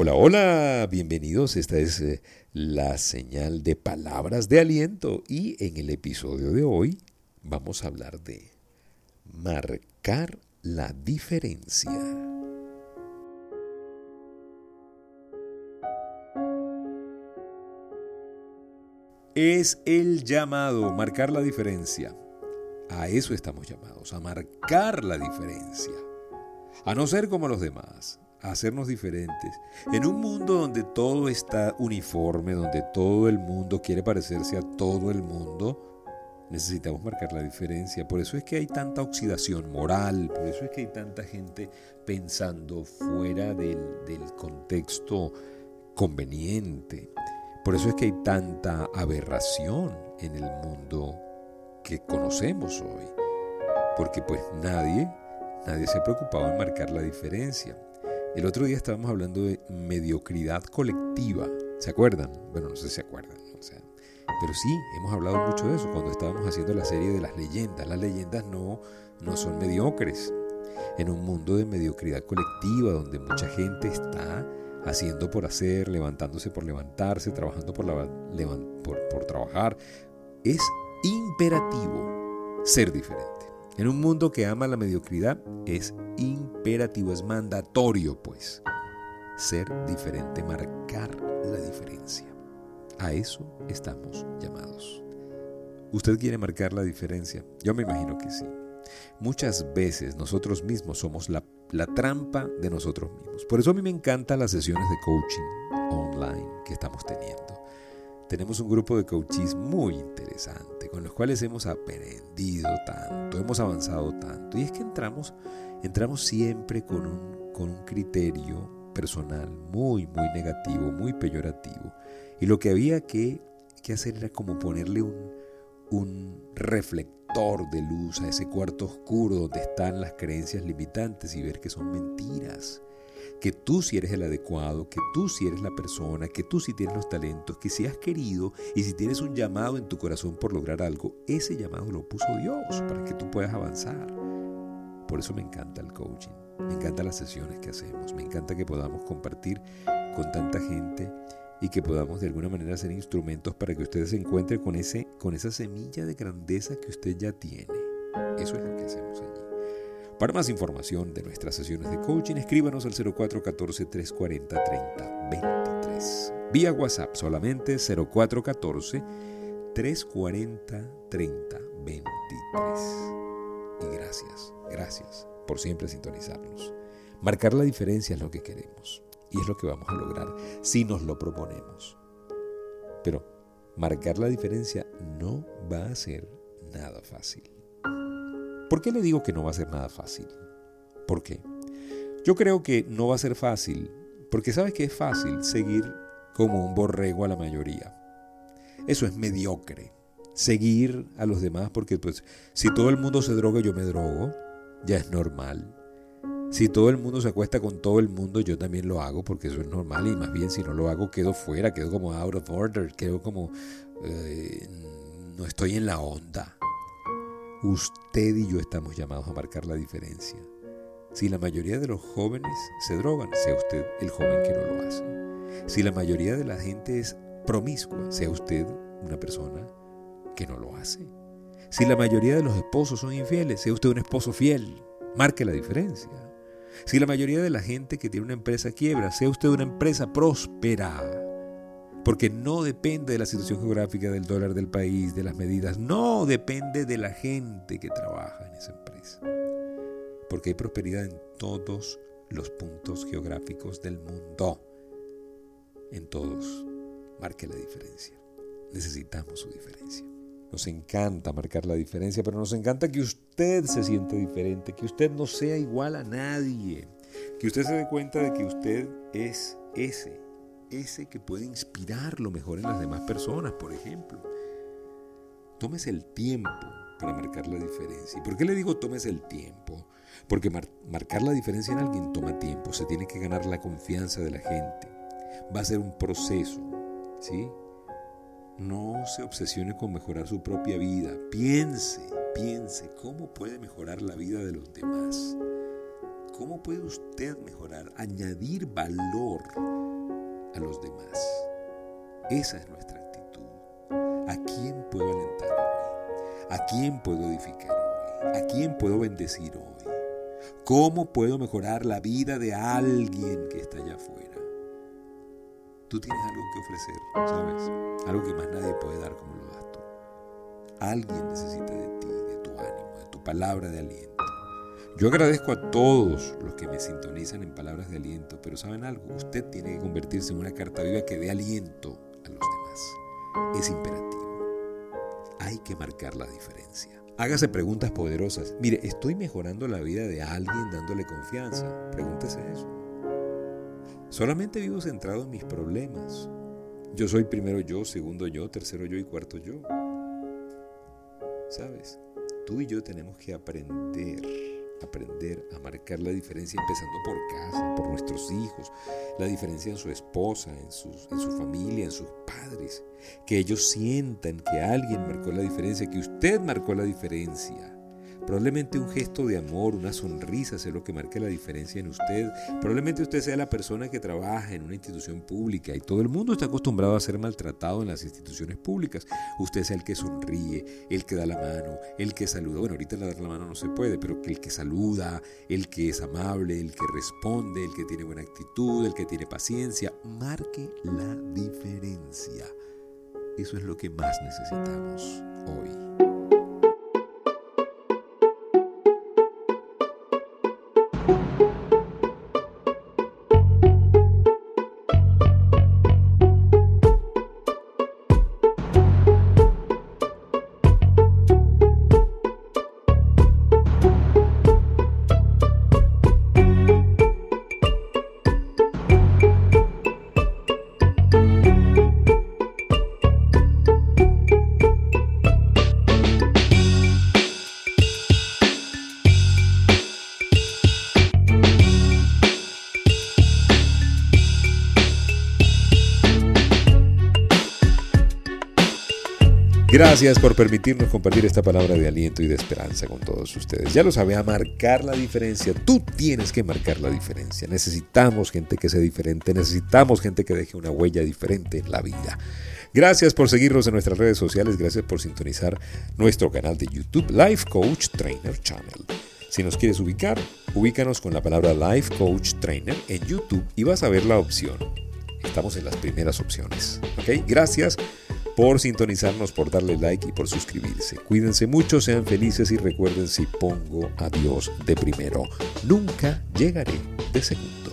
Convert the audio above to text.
Hola, hola, bienvenidos. Esta es eh, la señal de palabras de aliento y en el episodio de hoy vamos a hablar de marcar la diferencia. Es el llamado, marcar la diferencia. A eso estamos llamados, a marcar la diferencia. A no ser como los demás, hacernos diferentes. En un mundo donde todo está uniforme, donde todo el mundo quiere parecerse a todo el mundo, necesitamos marcar la diferencia. Por eso es que hay tanta oxidación moral, por eso es que hay tanta gente pensando fuera del, del contexto conveniente. Por eso es que hay tanta aberración en el mundo que conocemos hoy. Porque pues nadie, nadie se ha preocupado en marcar la diferencia. El otro día estábamos hablando de mediocridad colectiva. ¿Se acuerdan? Bueno, no sé si se acuerdan. pero sí, hemos hablado mucho de eso cuando estábamos haciendo la serie de las leyendas. Las leyendas no, no son mediocres. En un mundo de mediocridad colectiva donde mucha gente está haciendo por hacer, levantándose por levantarse, trabajando por, por, por trabajar, es imperativo ser diferente. En un mundo que ama la mediocridad es imperativo, es mandatorio, pues, ser diferente, marcar la diferencia. A eso estamos llamados. ¿Usted quiere marcar la diferencia? Yo me imagino que sí. Muchas veces nosotros mismos somos la, trampa de nosotros mismos. Por eso a mí me encantan las sesiones de coaching online que estamos teniendo tenemos un grupo de coaches muy interesante, con los cuales hemos aprendido tanto, hemos avanzado tanto. Y es que entramos, entramos siempre con un, con un criterio personal muy, muy negativo, muy peyorativo. Y lo que había que, que hacer era como ponerle un, un reflector de luz a ese cuarto oscuro donde están las creencias limitantes y ver que son mentiras que tú si eres el adecuado, que tú si eres la persona, que tú si tienes los talentos, que si has querido y si tienes un llamado en tu corazón por lograr algo, ese llamado lo puso Dios para que tú puedas avanzar. Por eso me encanta el coaching, me encantan las sesiones que hacemos, me encanta que podamos compartir con tanta gente y que podamos de alguna manera ser instrumentos para que ustedes se encuentren con, ese, con esa semilla de grandeza que usted ya tiene. Eso es lo que hacemos allí. Para más información de nuestras sesiones de coaching, escríbanos al 0414-340-3023. Vía WhatsApp solamente 0414-340-3023. Y gracias, gracias por siempre sintonizarnos. Marcar la diferencia es lo que queremos y es lo que vamos a lograr si nos lo proponemos. Pero marcar la diferencia no va a ser nada fácil. ¿Por qué le digo que no va a ser nada fácil? ¿Por qué? Yo creo que no va a ser fácil, porque sabes que es fácil seguir como un borrego a la mayoría. Eso es mediocre. Seguir a los demás porque pues si todo el mundo se droga yo me drogo, ya es normal. Si todo el mundo se acuesta con todo el mundo, yo también lo hago porque eso es normal y más bien si no lo hago quedo fuera, quedo como out of order, quedo como eh, no estoy en la onda. Usted y yo estamos llamados a marcar la diferencia. Si la mayoría de los jóvenes se drogan, sea usted el joven que no lo hace. Si la mayoría de la gente es promiscua, sea usted una persona que no lo hace. Si la mayoría de los esposos son infieles, sea usted un esposo fiel. Marque la diferencia. Si la mayoría de la gente que tiene una empresa quiebra, sea usted una empresa próspera porque no depende de la situación geográfica del dólar del país, de las medidas, no depende de la gente que trabaja en esa empresa. Porque hay prosperidad en todos los puntos geográficos del mundo. En todos. Marque la diferencia. Necesitamos su diferencia. Nos encanta marcar la diferencia, pero nos encanta que usted se sienta diferente, que usted no sea igual a nadie, que usted se dé cuenta de que usted es ese ese que puede inspirar lo mejor en las demás personas, por ejemplo. Tómese el tiempo para marcar la diferencia. ¿Y por qué le digo tómese el tiempo? Porque marcar la diferencia en alguien toma tiempo, se tiene que ganar la confianza de la gente. Va a ser un proceso, ¿sí? No se obsesione con mejorar su propia vida. Piense, piense cómo puede mejorar la vida de los demás. ¿Cómo puede usted mejorar, añadir valor Esa es nuestra actitud. ¿A quién puedo alentar hoy? ¿A quién puedo edificar hoy? ¿A quién puedo bendecir hoy? ¿Cómo puedo mejorar la vida de alguien que está allá afuera? Tú tienes algo que ofrecer, ¿sabes? Algo que más nadie puede dar como lo das tú. Alguien necesita de ti, de tu ánimo, de tu palabra de aliento. Yo agradezco a todos los que me sintonizan en palabras de aliento, pero ¿saben algo? Usted tiene que convertirse en una carta viva que dé aliento a los demás. Es imperativo. Hay que marcar la diferencia. Hágase preguntas poderosas. Mire, ¿estoy mejorando la vida de alguien dándole confianza? Pregúntese eso. Solamente vivo centrado en mis problemas. Yo soy primero yo, segundo yo, tercero yo y cuarto yo. ¿Sabes? Tú y yo tenemos que aprender aprender a marcar la diferencia empezando por casa, por nuestros hijos, la diferencia en su esposa, en, en su familia, en sus padres, que ellos sientan que alguien marcó la diferencia, que usted marcó la diferencia. Probablemente un gesto de amor, una sonrisa sea lo que marque la diferencia en usted. Probablemente usted sea la persona que trabaja en una institución pública y todo el mundo está acostumbrado a ser maltratado en las instituciones públicas. Usted sea el que sonríe, el que da la mano, el que saluda. Bueno, ahorita dar la mano no se puede, pero el que saluda, el que es amable, el que responde, el que tiene buena actitud, el que tiene paciencia, marque la diferencia. Eso es lo que más necesitamos hoy. Gracias por permitirnos compartir esta palabra de aliento y de esperanza con todos ustedes. Ya lo sabe, a marcar la diferencia. Tú tienes que marcar la diferencia. Necesitamos gente que sea diferente. Necesitamos gente que deje una huella diferente en la vida. Gracias por seguirnos en nuestras redes sociales. Gracias por sintonizar nuestro canal de YouTube Life Coach Trainer Channel. Si nos quieres ubicar, ubícanos con la palabra Life Coach Trainer en YouTube y vas a ver la opción. Estamos en las primeras opciones. ¿Ok? Gracias por sintonizarnos, por darle like y por suscribirse. Cuídense mucho, sean felices y recuerden si pongo a Dios de primero, nunca llegaré de segundo.